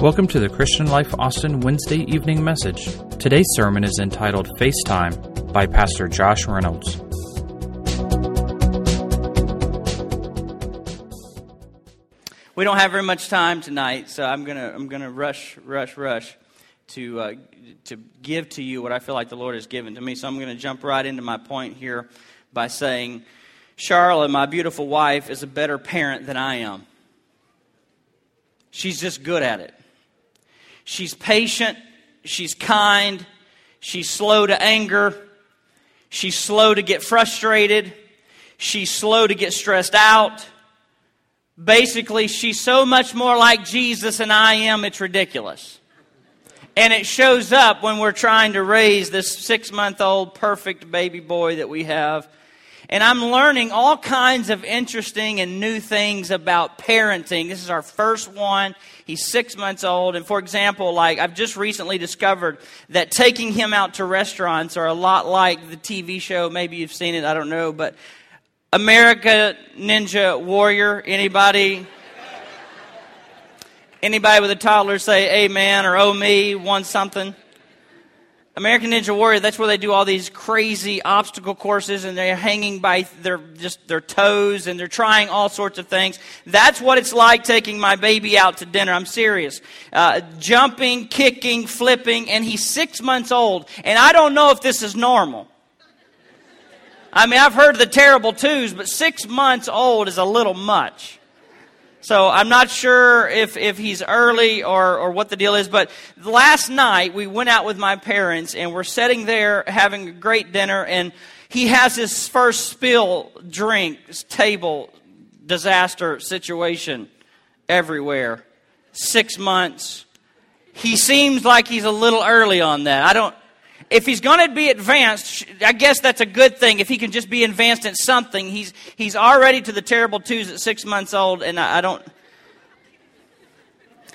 Welcome to the Christian Life Austin Wednesday evening message. Today's sermon is entitled FaceTime by Pastor Josh Reynolds. We don't have very much time tonight, so I'm gonna I'm gonna rush, rush, rush to uh, to give to you what I feel like the Lord has given to me. So I'm gonna jump right into my point here by saying, Charlotte, my beautiful wife, is a better parent than I am. She's just good at it. She's patient, she's kind, she's slow to anger, she's slow to get frustrated, she's slow to get stressed out. Basically, she's so much more like Jesus than I am, it's ridiculous. And it shows up when we're trying to raise this six month old perfect baby boy that we have and I'm learning all kinds of interesting and new things about parenting. This is our first one. He's six months old. And for example, like I've just recently discovered that taking him out to restaurants are a lot like the TV show. Maybe you've seen it. I don't know. But America Ninja Warrior. Anybody? Anybody with a toddler say amen or oh me, want something? American Ninja Warrior, that's where they do all these crazy obstacle courses and they're hanging by their just their toes and they're trying all sorts of things. That's what it's like taking my baby out to dinner. I'm serious. Uh, jumping, kicking, flipping, and he's six months old. And I don't know if this is normal. I mean, I've heard the terrible twos, but six months old is a little much. So I'm not sure if, if he's early or, or what the deal is, but last night we went out with my parents and we're sitting there having a great dinner and he has his first spill drink table disaster situation everywhere. Six months. He seems like he's a little early on that. I don't, if he's going to be advanced, I guess that's a good thing. If he can just be advanced in something, he's, he's already to the terrible twos at six months old, and I, I don't.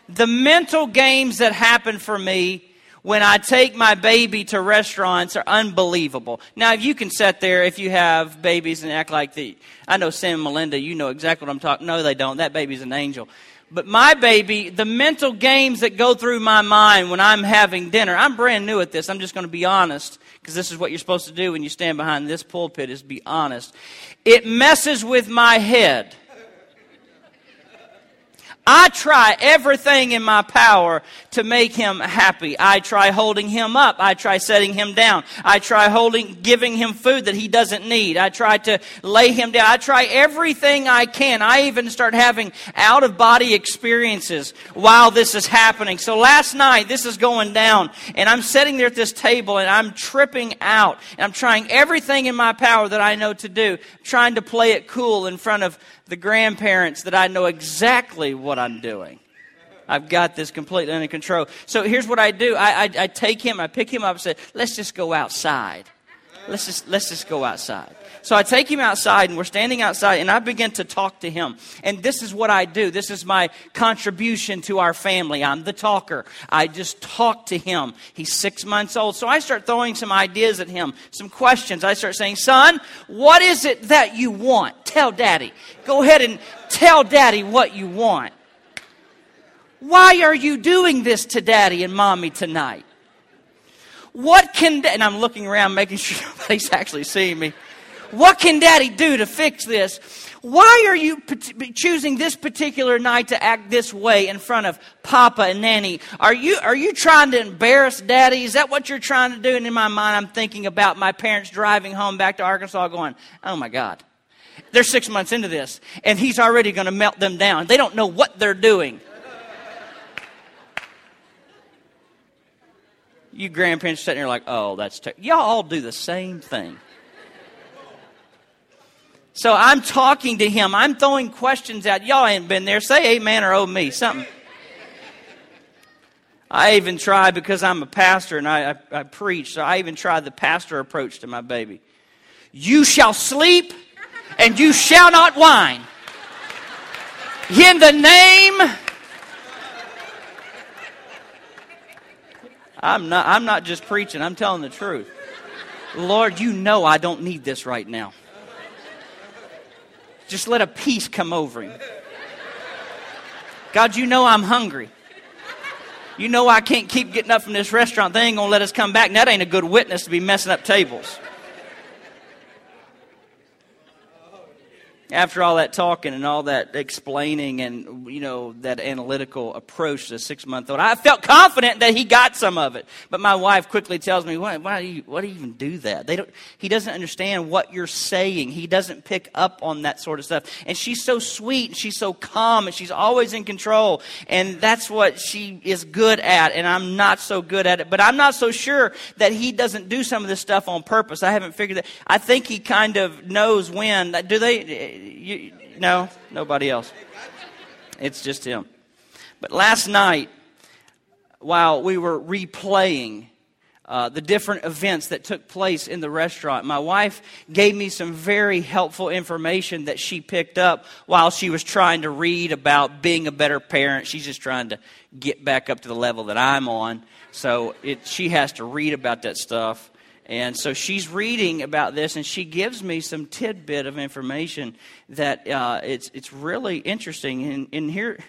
The mental games that happen for me when I take my baby to restaurants are unbelievable. Now, if you can sit there, if you have babies and act like the, I know Sam and Melinda, you know exactly what I'm talking. No, they don't. That baby's an angel. But my baby, the mental games that go through my mind when I'm having dinner, I'm brand new at this. I'm just going to be honest because this is what you're supposed to do when you stand behind this pulpit is be honest. It messes with my head. I try everything in my power to make him happy. I try holding him up. I try setting him down. I try holding, giving him food that he doesn't need. I try to lay him down. I try everything I can. I even start having out of body experiences while this is happening. So last night, this is going down and I'm sitting there at this table and I'm tripping out and I'm trying everything in my power that I know to do, trying to play it cool in front of the grandparents that I know exactly what I'm doing. I've got this completely under control. So here's what I do. I, I, I take him, I pick him up and say, let's just go outside. Let's just, let's just go outside. So I take him outside and we're standing outside and I begin to talk to him. And this is what I do. This is my contribution to our family. I'm the talker. I just talk to him. He's six months old. So I start throwing some ideas at him, some questions. I start saying, son, what is it that you want? Tell daddy. Go ahead and tell daddy what you want. Why are you doing this to daddy and mommy tonight? What can, and I'm looking around making sure nobody's actually seeing me. What can daddy do to fix this? Why are you choosing this particular night to act this way in front of Papa and Nanny? Are you, are you trying to embarrass Daddy? Is that what you're trying to do? And in my mind, I'm thinking about my parents driving home back to Arkansas going, oh my God. They're six months into this, and he's already going to melt them down. They don't know what they're doing. you grandparents sitting there like, oh, that's ter-. y'all all do the same thing. So I'm talking to him. I'm throwing questions out. Y'all ain't been there. Say amen or oh me, something. I even try because I'm a pastor and I, I, I preach. So I even tried the pastor approach to my baby. You shall sleep and you shall not whine. In the name I'm not, I'm not just preaching, I'm telling the truth. Lord, you know I don't need this right now. Just let a peace come over him. God, you know I'm hungry. You know I can't keep getting up from this restaurant. They ain't going to let us come back. And that ain't a good witness to be messing up tables. After all that talking and all that explaining and you know that analytical approach to a six month old i felt confident that he got some of it. But my wife quickly tells me why, why, do you, why do you even do that? They don't, he doesn't understand what you're saying. He doesn't pick up on that sort of stuff. And she's so sweet and she's so calm and she's always in control. And that's what she is good at. And i'm not so good at it. But i'm not so sure that he doesn't do some of this stuff on purpose. I haven't figured that i think he kind of knows when do they you, no, nobody else. It's just him. But last night, while we were replaying uh, the different events that took place in the restaurant. My wife gave me some very helpful information that she picked up while she was trying to read about being a better parent. She's just trying to get back up to the level that I'm on. So it, she has to read about that stuff. And so she's reading about this, and she gives me some tidbit of information that uh, it's, it's really interesting. And, and here,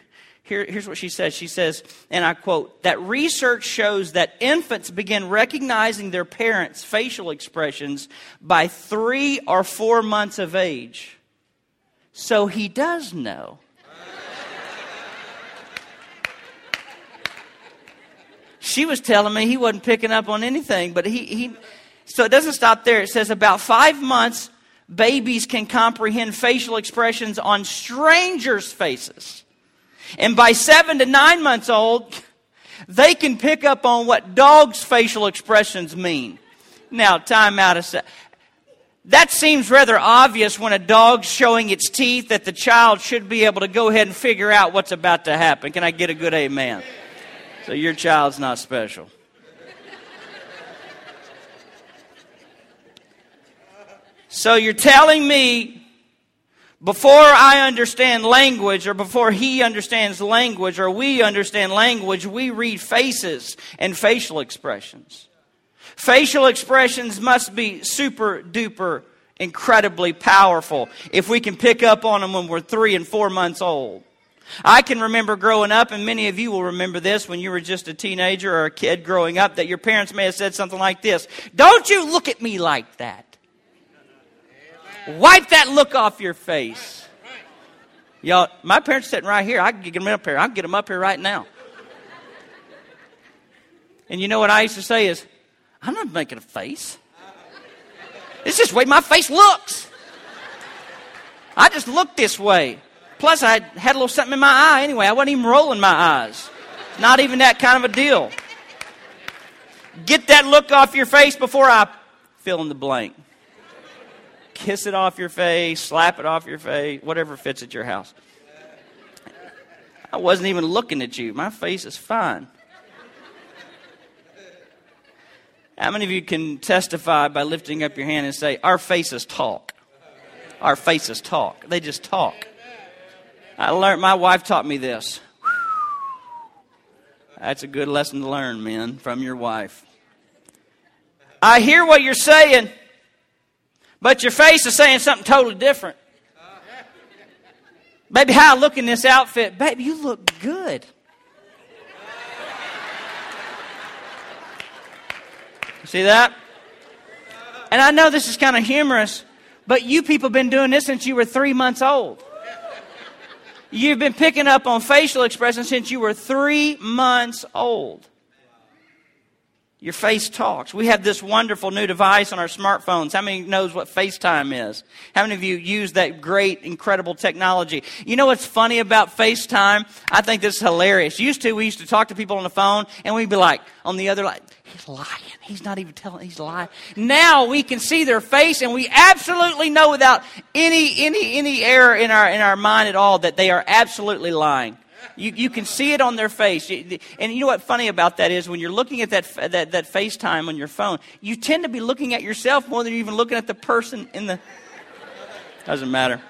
here, here's what she says. She says, and I quote, that research shows that infants begin recognizing their parents' facial expressions by three or four months of age. So he does know. she was telling me he wasn't picking up on anything, but he, he so it doesn't stop there. It says about five months, babies can comprehend facial expressions on strangers' faces. And by seven to nine months old, they can pick up on what dogs' facial expressions mean. Now, time out a sec. That seems rather obvious when a dog's showing its teeth that the child should be able to go ahead and figure out what's about to happen. Can I get a good amen? So your child's not special. So you're telling me before I understand language or before he understands language or we understand language, we read faces and facial expressions. Facial expressions must be super duper incredibly powerful if we can pick up on them when we're three and four months old. I can remember growing up, and many of you will remember this when you were just a teenager or a kid growing up, that your parents may have said something like this Don't you look at me like that. Wipe that look off your face. Y'all, my parents sitting right here. I can get them up here. I can get them up here right now. And you know what I used to say is, I'm not making a face. It's just the way my face looks. I just look this way. Plus, I had a little something in my eye anyway. I wasn't even rolling my eyes. Not even that kind of a deal. Get that look off your face before I fill in the blank kiss it off your face, slap it off your face, whatever fits at your house. I wasn't even looking at you. My face is fine. How many of you can testify by lifting up your hand and say, Our faces talk? Our faces talk. They just talk. I learned, my wife taught me this. That's a good lesson to learn, men, from your wife. I hear what you're saying. But your face is saying something totally different. Baby, how I look in this outfit? Baby, you look good. See that? And I know this is kind of humorous, but you people have been doing this since you were three months old. You've been picking up on facial expressions since you were three months old. Your face talks. We have this wonderful new device on our smartphones. How many knows what FaceTime is? How many of you use that great, incredible technology? You know what's funny about FaceTime? I think this is hilarious. Used to, we used to talk to people on the phone and we'd be like, on the other line, he's lying. He's not even telling, he's lying. Now we can see their face and we absolutely know without any, any, any error in our, in our mind at all that they are absolutely lying. You, you can see it on their face. And you know what funny about that is when you're looking at that, that, that FaceTime on your phone, you tend to be looking at yourself more than you're even looking at the person in the. Doesn't matter.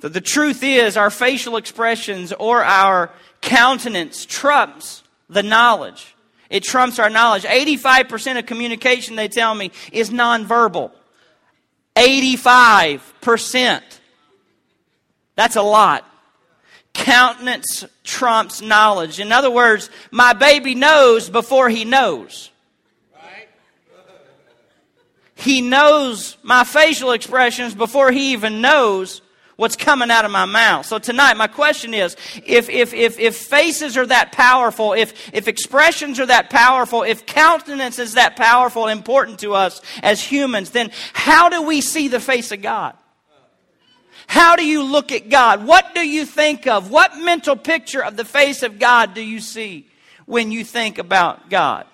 The, the truth is, our facial expressions or our countenance trumps the knowledge. It trumps our knowledge. 85% of communication, they tell me, is nonverbal. 85%. That's a lot. Countenance trumps knowledge. In other words, my baby knows before he knows. He knows my facial expressions before he even knows what's coming out of my mouth. So tonight, my question is, if, if, if, if faces are that powerful, if, if expressions are that powerful, if countenance is that powerful, important to us as humans, then how do we see the face of God? How do you look at God? What do you think of? What mental picture of the face of God do you see when you think about God?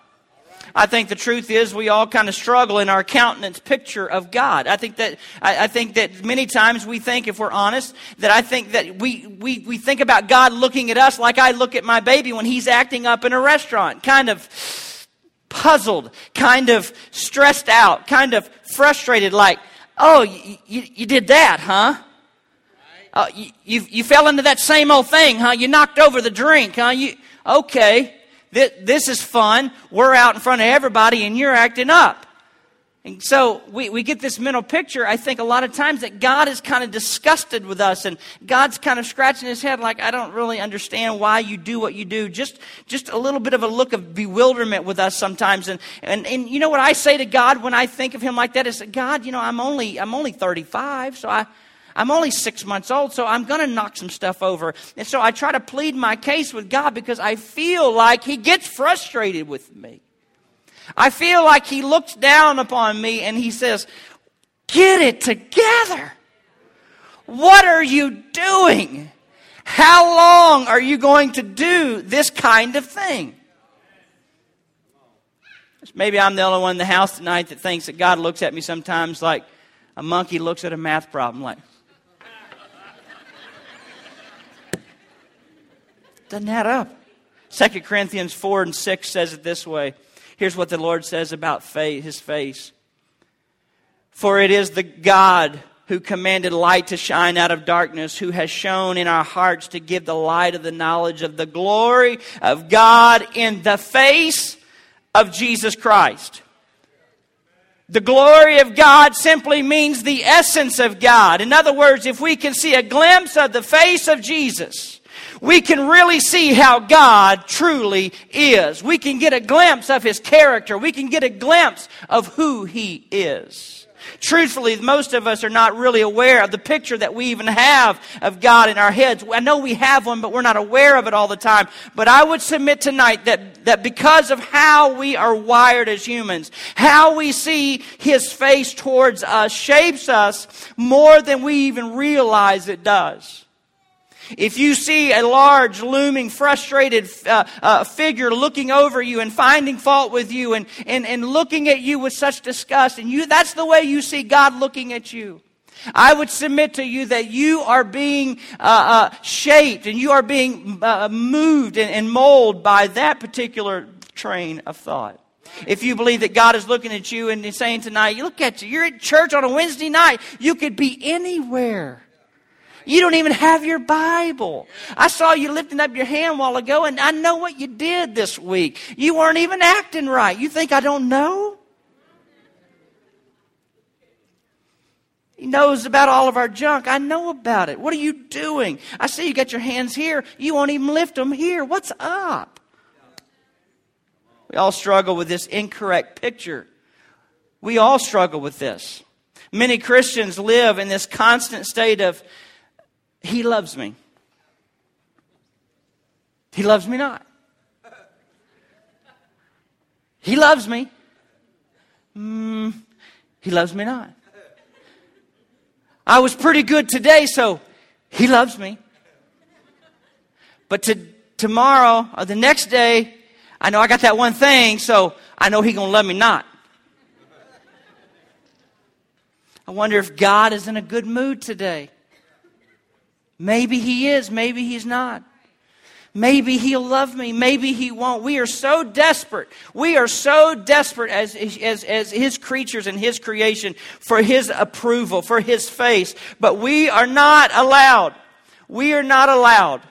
I think the truth is we all kind of struggle in our countenance picture of God. I think that I, I, think that many times we think, if we're honest, that I think that we, we we think about God looking at us like I look at my baby when he's acting up in a restaurant, kind of puzzled, kind of stressed out, kind of frustrated, like, oh, you, did that, huh? Uh, you, you, you fell into that same old thing, huh? You knocked over the drink, huh? You, okay this is fun. We're out in front of everybody and you're acting up. And so we, we get this mental picture, I think, a lot of times that God is kind of disgusted with us and God's kind of scratching his head like, I don't really understand why you do what you do. Just, just a little bit of a look of bewilderment with us sometimes. And, and, and you know what I say to God when I think of him like that is, God, you know, I'm only, I'm only 35, so I, I'm only six months old, so I'm going to knock some stuff over. And so I try to plead my case with God because I feel like He gets frustrated with me. I feel like He looks down upon me and He says, Get it together. What are you doing? How long are you going to do this kind of thing? Maybe I'm the only one in the house tonight that thinks that God looks at me sometimes like a monkey looks at a math problem, like, Doesn't add up. 2 Corinthians 4 and 6 says it this way. Here's what the Lord says about his face. For it is the God who commanded light to shine out of darkness, who has shone in our hearts to give the light of the knowledge of the glory of God in the face of Jesus Christ. The glory of God simply means the essence of God. In other words, if we can see a glimpse of the face of Jesus, we can really see how God truly is. We can get a glimpse of His character. We can get a glimpse of who He is. Truthfully, most of us are not really aware of the picture that we even have of God in our heads. I know we have one, but we're not aware of it all the time. But I would submit tonight that, that because of how we are wired as humans, how we see His face towards us shapes us more than we even realize it does. If you see a large, looming, frustrated uh, uh, figure looking over you and finding fault with you and, and, and looking at you with such disgust, and you, that's the way you see God looking at you. I would submit to you that you are being uh, uh shaped and you are being uh, moved and, and molded by that particular train of thought. If you believe that God is looking at you and saying tonight, you look at you, you're at church on a Wednesday night, you could be anywhere. You don't even have your Bible. I saw you lifting up your hand while ago, and I know what you did this week. You weren't even acting right. You think I don't know? He knows about all of our junk. I know about it. What are you doing? I see you got your hands here. You won't even lift them here. What's up? We all struggle with this incorrect picture. We all struggle with this. Many Christians live in this constant state of he loves me. He loves me not. He loves me. Mm, he loves me not. I was pretty good today, so he loves me. But to, tomorrow or the next day, I know I got that one thing, so I know he gonna love me not. I wonder if God is in a good mood today. Maybe he is, maybe he's not. Maybe he'll love me, maybe he won't. We are so desperate. We are so desperate as, as, as his creatures and his creation for his approval, for his face. But we are not allowed. We are not allowed.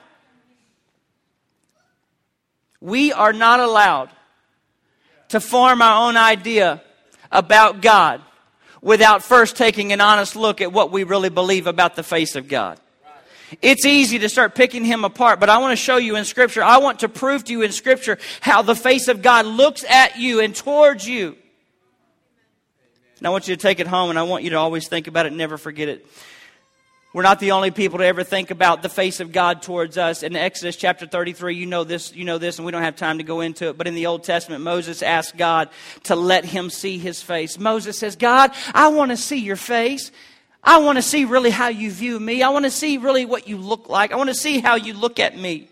We are not allowed to form our own idea about God without first taking an honest look at what we really believe about the face of God. It's easy to start picking him apart, but I want to show you in Scripture. I want to prove to you in Scripture how the face of God looks at you and towards you. And I want you to take it home, and I want you to always think about it, never forget it. We're not the only people to ever think about the face of God towards us. In Exodus chapter 33, you know this, you know this, and we don't have time to go into it. But in the Old Testament, Moses asked God to let him see his face. Moses says, God, I want to see your face. I want to see really how you view me. I want to see really what you look like. I want to see how you look at me.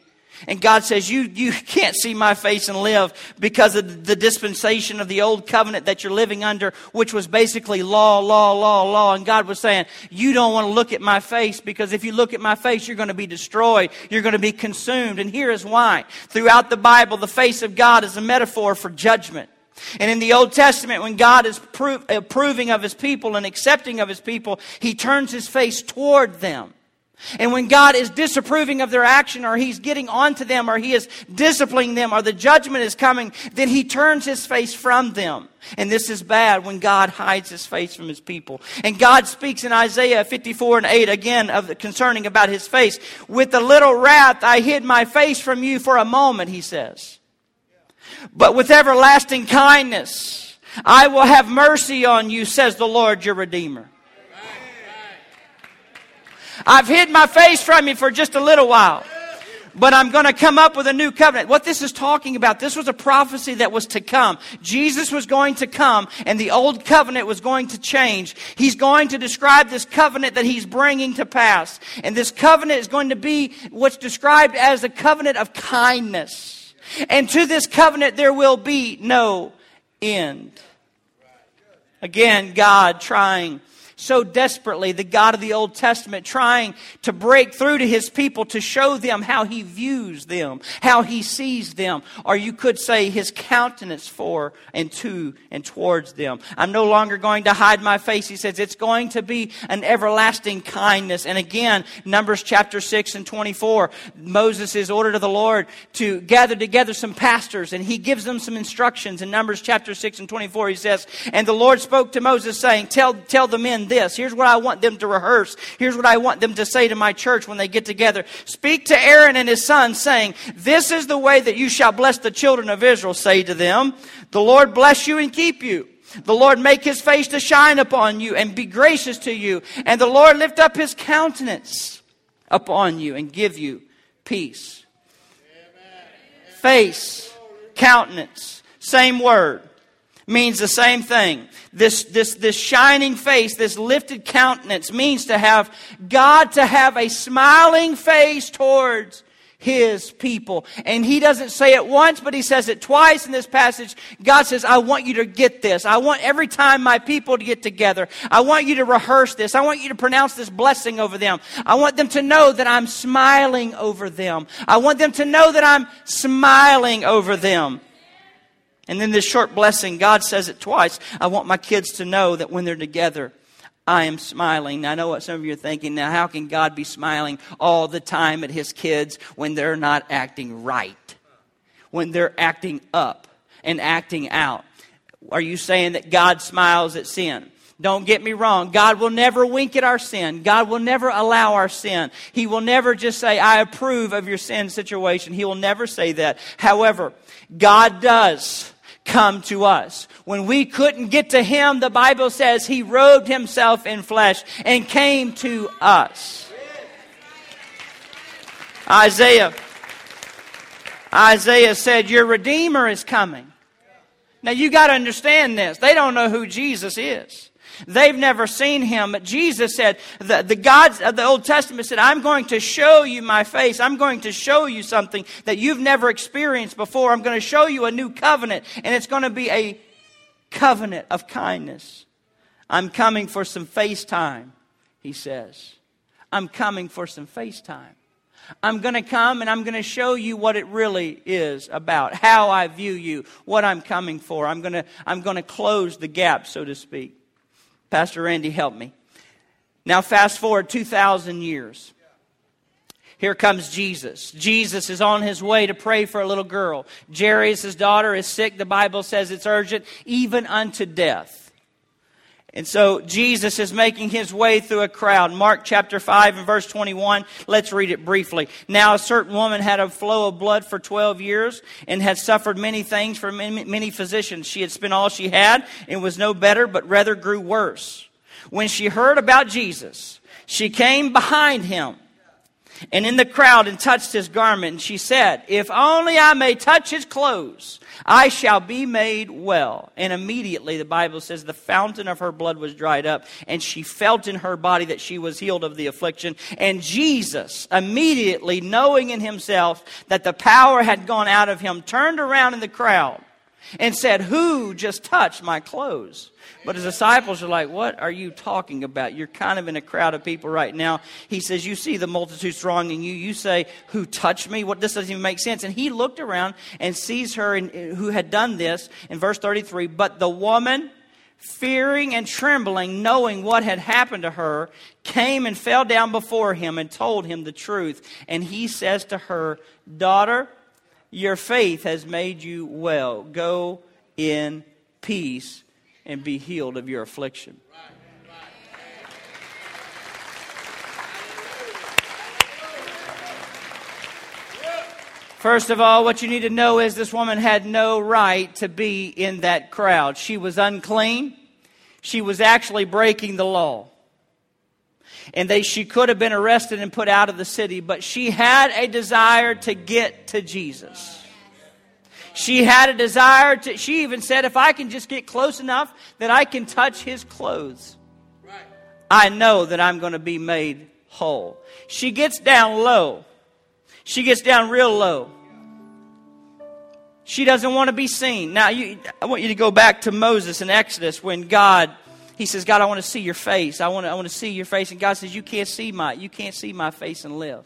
And God says, you, you can't see my face and live because of the dispensation of the old covenant that you're living under, which was basically law, law, law, law. And God was saying, you don't want to look at my face because if you look at my face, you're going to be destroyed. You're going to be consumed. And here is why. Throughout the Bible, the face of God is a metaphor for judgment. And in the Old Testament, when God is approving of his people and accepting of his people, he turns his face toward them. And when God is disapproving of their action or he's getting onto them or he is disciplining them or the judgment is coming, then he turns his face from them. And this is bad when God hides his face from his people. And God speaks in Isaiah 54 and 8 again of the, concerning about his face. With a little wrath I hid my face from you for a moment, he says. But with everlasting kindness I will have mercy on you, says the Lord your Redeemer. I've hid my face from you for just a little while. But I'm going to come up with a new covenant. What this is talking about, this was a prophecy that was to come. Jesus was going to come and the old covenant was going to change. He's going to describe this covenant that he's bringing to pass. And this covenant is going to be what's described as a covenant of kindness. And to this covenant there will be no end. Again, God trying so desperately, the God of the Old Testament, trying to break through to his people to show them how he views them, how he sees them, or you could say his countenance for and to and towards them. I'm no longer going to hide my face. He says it's going to be an everlasting kindness. And again, Numbers chapter 6 and 24, Moses is ordered of the Lord to gather together some pastors, and he gives them some instructions. In Numbers chapter 6 and 24, he says, And the Lord spoke to Moses, saying, Tell, tell the men this. Here's what I want them to rehearse. Here's what I want them to say to my church when they get together. Speak to Aaron and his sons, saying, This is the way that you shall bless the children of Israel. Say to them, The Lord bless you and keep you. The Lord make his face to shine upon you and be gracious to you. And the Lord lift up his countenance upon you and give you peace. Amen. Face, countenance, same word means the same thing. This, this, this shining face, this lifted countenance means to have God to have a smiling face towards his people. And he doesn't say it once, but he says it twice in this passage. God says, I want you to get this. I want every time my people to get together, I want you to rehearse this. I want you to pronounce this blessing over them. I want them to know that I'm smiling over them. I want them to know that I'm smiling over them. And then this short blessing, God says it twice. I want my kids to know that when they're together, I am smiling. I know what some of you are thinking. Now, how can God be smiling all the time at his kids when they're not acting right? When they're acting up and acting out? Are you saying that God smiles at sin? Don't get me wrong. God will never wink at our sin. God will never allow our sin. He will never just say, I approve of your sin situation. He will never say that. However, God does come to us. When we couldn't get to him, the Bible says he robed himself in flesh and came to us. Isaiah Isaiah said, Your Redeemer is coming. Now you got to understand this. They don't know who Jesus is. They've never seen him. But Jesus said, the, the gods of the Old Testament said, I'm going to show you my face. I'm going to show you something that you've never experienced before. I'm going to show you a new covenant, and it's going to be a covenant of kindness. I'm coming for some FaceTime, he says. I'm coming for some FaceTime. I'm going to come and I'm going to show you what it really is about, how I view you, what I'm coming for. I'm going to, I'm going to close the gap, so to speak. Pastor Randy, help me. Now, fast forward 2,000 years. Here comes Jesus. Jesus is on his way to pray for a little girl. Jairus' daughter is sick. The Bible says it's urgent, even unto death. And so Jesus is making his way through a crowd. Mark chapter 5 and verse 21. Let's read it briefly. Now a certain woman had a flow of blood for 12 years and had suffered many things from many, many physicians. She had spent all she had and was no better, but rather grew worse. When she heard about Jesus, she came behind him and in the crowd and touched his garment. And she said, If only I may touch his clothes, I shall be made well. And immediately, the Bible says, the fountain of her blood was dried up, and she felt in her body that she was healed of the affliction. And Jesus, immediately knowing in himself that the power had gone out of him, turned around in the crowd and said, Who just touched my clothes? But his disciples are like, What are you talking about? You're kind of in a crowd of people right now. He says, You see the multitude thronging you. You say, Who touched me? What this doesn't even make sense. And he looked around and sees her in, uh, who had done this in verse 33. But the woman, fearing and trembling, knowing what had happened to her, came and fell down before him and told him the truth. And he says to her, Daughter, your faith has made you well. Go in peace and be healed of your affliction. First of all, what you need to know is this woman had no right to be in that crowd. She was unclean. She was actually breaking the law. And they, she could have been arrested and put out of the city, but she had a desire to get to Jesus. She had a desire to, she even said, if I can just get close enough that I can touch his clothes, I know that I'm going to be made whole. She gets down low. She gets down real low. She doesn't want to be seen. Now, you, I want you to go back to Moses in Exodus when God, he says, God, I want to see your face. I want to, I want to see your face. And God says, you can't see my, you can't see my face and live.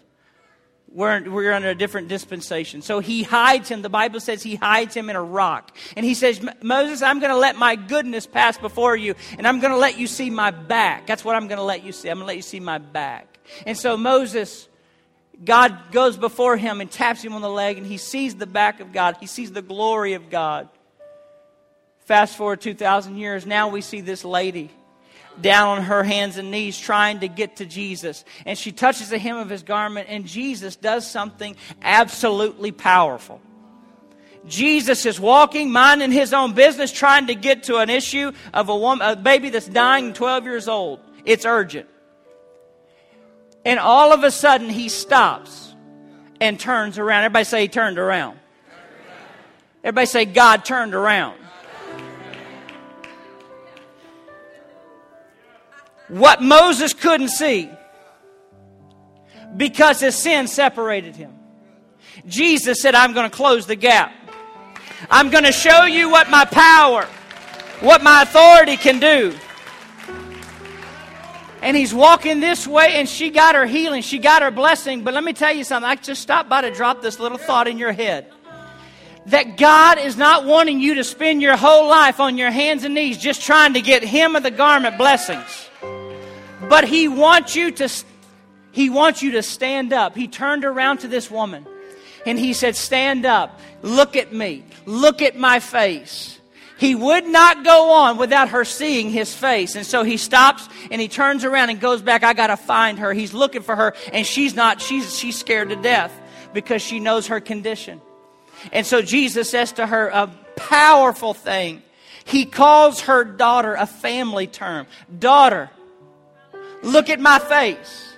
We're, we're under a different dispensation. So he hides him. The Bible says he hides him in a rock. And he says, Moses, I'm going to let my goodness pass before you, and I'm going to let you see my back. That's what I'm going to let you see. I'm going to let you see my back. And so Moses, God goes before him and taps him on the leg, and he sees the back of God. He sees the glory of God. Fast forward 2,000 years, now we see this lady down on her hands and knees trying to get to Jesus. And she touches the hem of his garment, and Jesus does something absolutely powerful. Jesus is walking, minding his own business, trying to get to an issue of a woman, a baby that's dying, 12 years old. It's urgent. And all of a sudden, he stops and turns around. Everybody say he turned around. Everybody say God turned around. What Moses couldn't see because his sin separated him. Jesus said, I'm going to close the gap. I'm going to show you what my power, what my authority can do. And he's walking this way, and she got her healing. She got her blessing. But let me tell you something. I just stopped by to drop this little thought in your head. That God is not wanting you to spend your whole life on your hands and knees just trying to get Him of the garment blessings. But he wants you to he wants you to stand up. He turned around to this woman and he said, "Stand up. Look at me. Look at my face." He would not go on without her seeing his face. And so he stops and he turns around and goes back. I got to find her. He's looking for her and she's not she's she's scared to death because she knows her condition. And so Jesus says to her a powerful thing. He calls her daughter a family term. Daughter, Look at my face.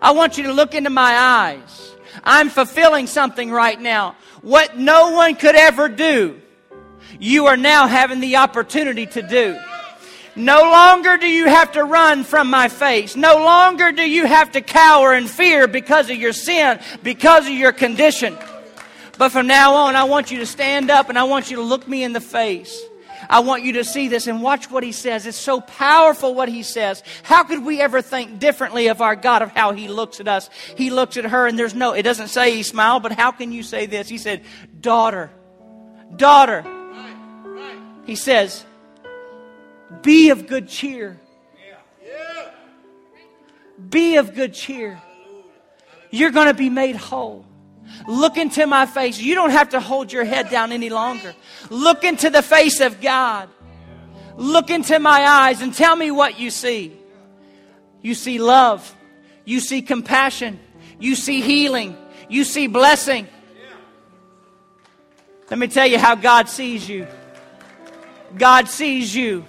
I want you to look into my eyes. I'm fulfilling something right now. What no one could ever do, you are now having the opportunity to do. No longer do you have to run from my face. No longer do you have to cower in fear because of your sin, because of your condition. But from now on, I want you to stand up and I want you to look me in the face. I want you to see this and watch what he says. It's so powerful what he says. How could we ever think differently of our God, of how he looks at us? He looks at her and there's no, it doesn't say he smiled, but how can you say this? He said, Daughter, daughter. He says, Be of good cheer. Be of good cheer. You're going to be made whole. Look into my face. You don't have to hold your head down any longer. Look into the face of God. Look into my eyes and tell me what you see. You see love. You see compassion. You see healing. You see blessing. Let me tell you how God sees you. God sees you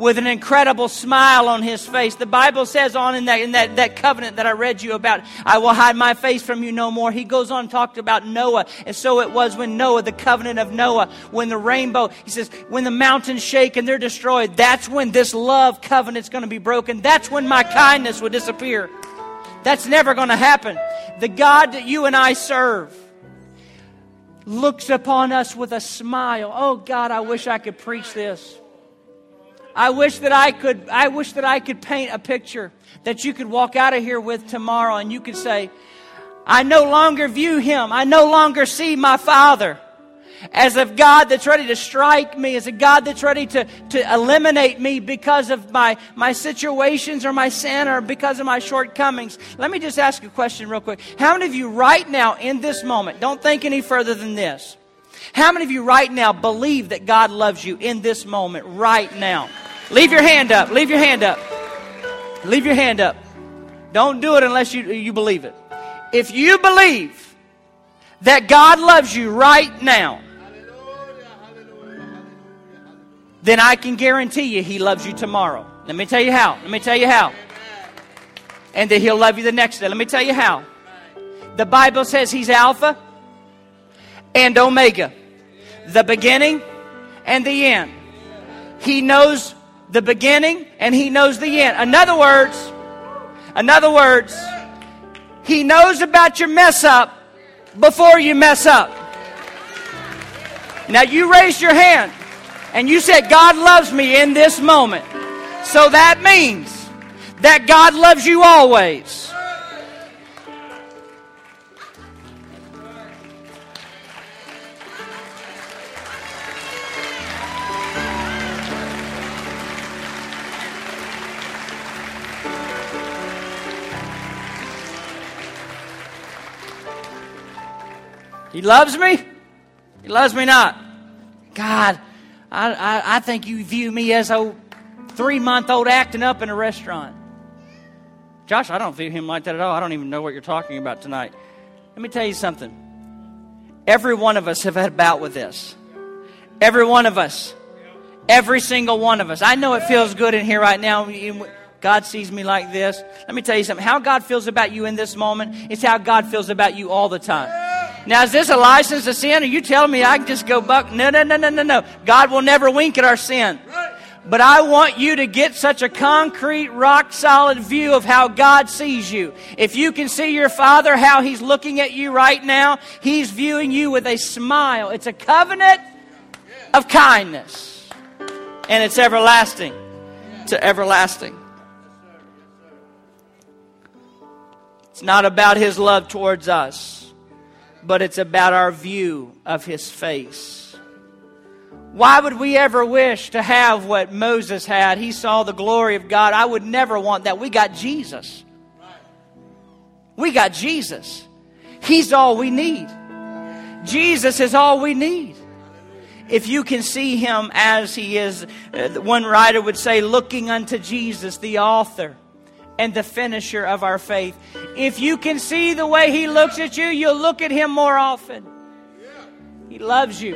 with an incredible smile on his face. The Bible says on in that, in that, that covenant that I read you about, I will hide my face from you no more. He goes on and talked about Noah. And so it was when Noah, the covenant of Noah, when the rainbow, he says, when the mountains shake and they're destroyed, that's when this love covenant's going to be broken. That's when my kindness will disappear. That's never going to happen. The God that you and I serve, looks upon us with a smile. Oh God, I wish I could preach this. I wish that I could I wish that I could paint a picture that you could walk out of here with tomorrow and you could say, I no longer view him. I no longer see my father as a God that's ready to strike me, as a God that's ready to, to eliminate me because of my, my situations or my sin or because of my shortcomings. Let me just ask you a question real quick. How many of you right now in this moment, don't think any further than this, how many of you right now believe that God loves you in this moment, right now? Leave your hand up. Leave your hand up. Leave your hand up. Don't do it unless you, you believe it. If you believe that God loves you right now, then I can guarantee you He loves you tomorrow. Let me tell you how. Let me tell you how. And that He'll love you the next day. Let me tell you how. The Bible says He's Alpha and Omega, the beginning and the end. He knows the beginning and He knows the end. In other words, in other words, He knows about your mess up before you mess up. Now you raise your hand and you said, God loves me in this moment. So that means that God loves you always. He loves me? He loves me not. God, I, I, I think you view me as a three month old acting up in a restaurant. Josh, I don't view him like that at all. I don't even know what you're talking about tonight. Let me tell you something. Every one of us have had a bout with this. Every one of us. Every single one of us. I know it feels good in here right now. God sees me like this. Let me tell you something. How God feels about you in this moment is how God feels about you all the time. Now, is this a license to sin? Are you telling me I can just go buck? No, no, no, no, no, no. God will never wink at our sin. But I want you to get such a concrete, rock solid view of how God sees you. If you can see your Father, how He's looking at you right now, He's viewing you with a smile. It's a covenant of kindness. And it's everlasting to everlasting. It's not about His love towards us but it's about our view of his face. Why would we ever wish to have what Moses had? He saw the glory of God. I would never want that. We got Jesus. We got Jesus. He's all we need. Jesus is all we need. If you can see him as he is, uh, one writer would say, looking unto Jesus, the author and the finisher of our faith. If you can see the way He looks at you, you'll look at Him more often. He loves you.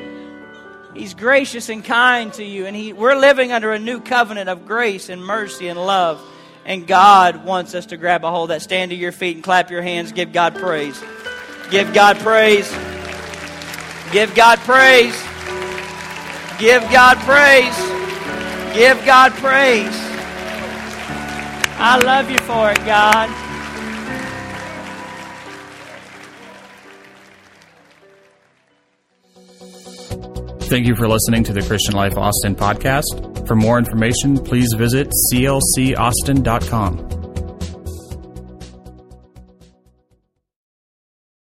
He's gracious and kind to you, and he, we're living under a new covenant of grace and mercy and love. And God wants us to grab a hold of that. Stand to your feet and clap your hands. Give God praise. Give God praise. Give God praise. Give God praise. Give God praise. I love you for it, God. Thank you for listening to the Christian Life Austin podcast. For more information, please visit clcaustin.com.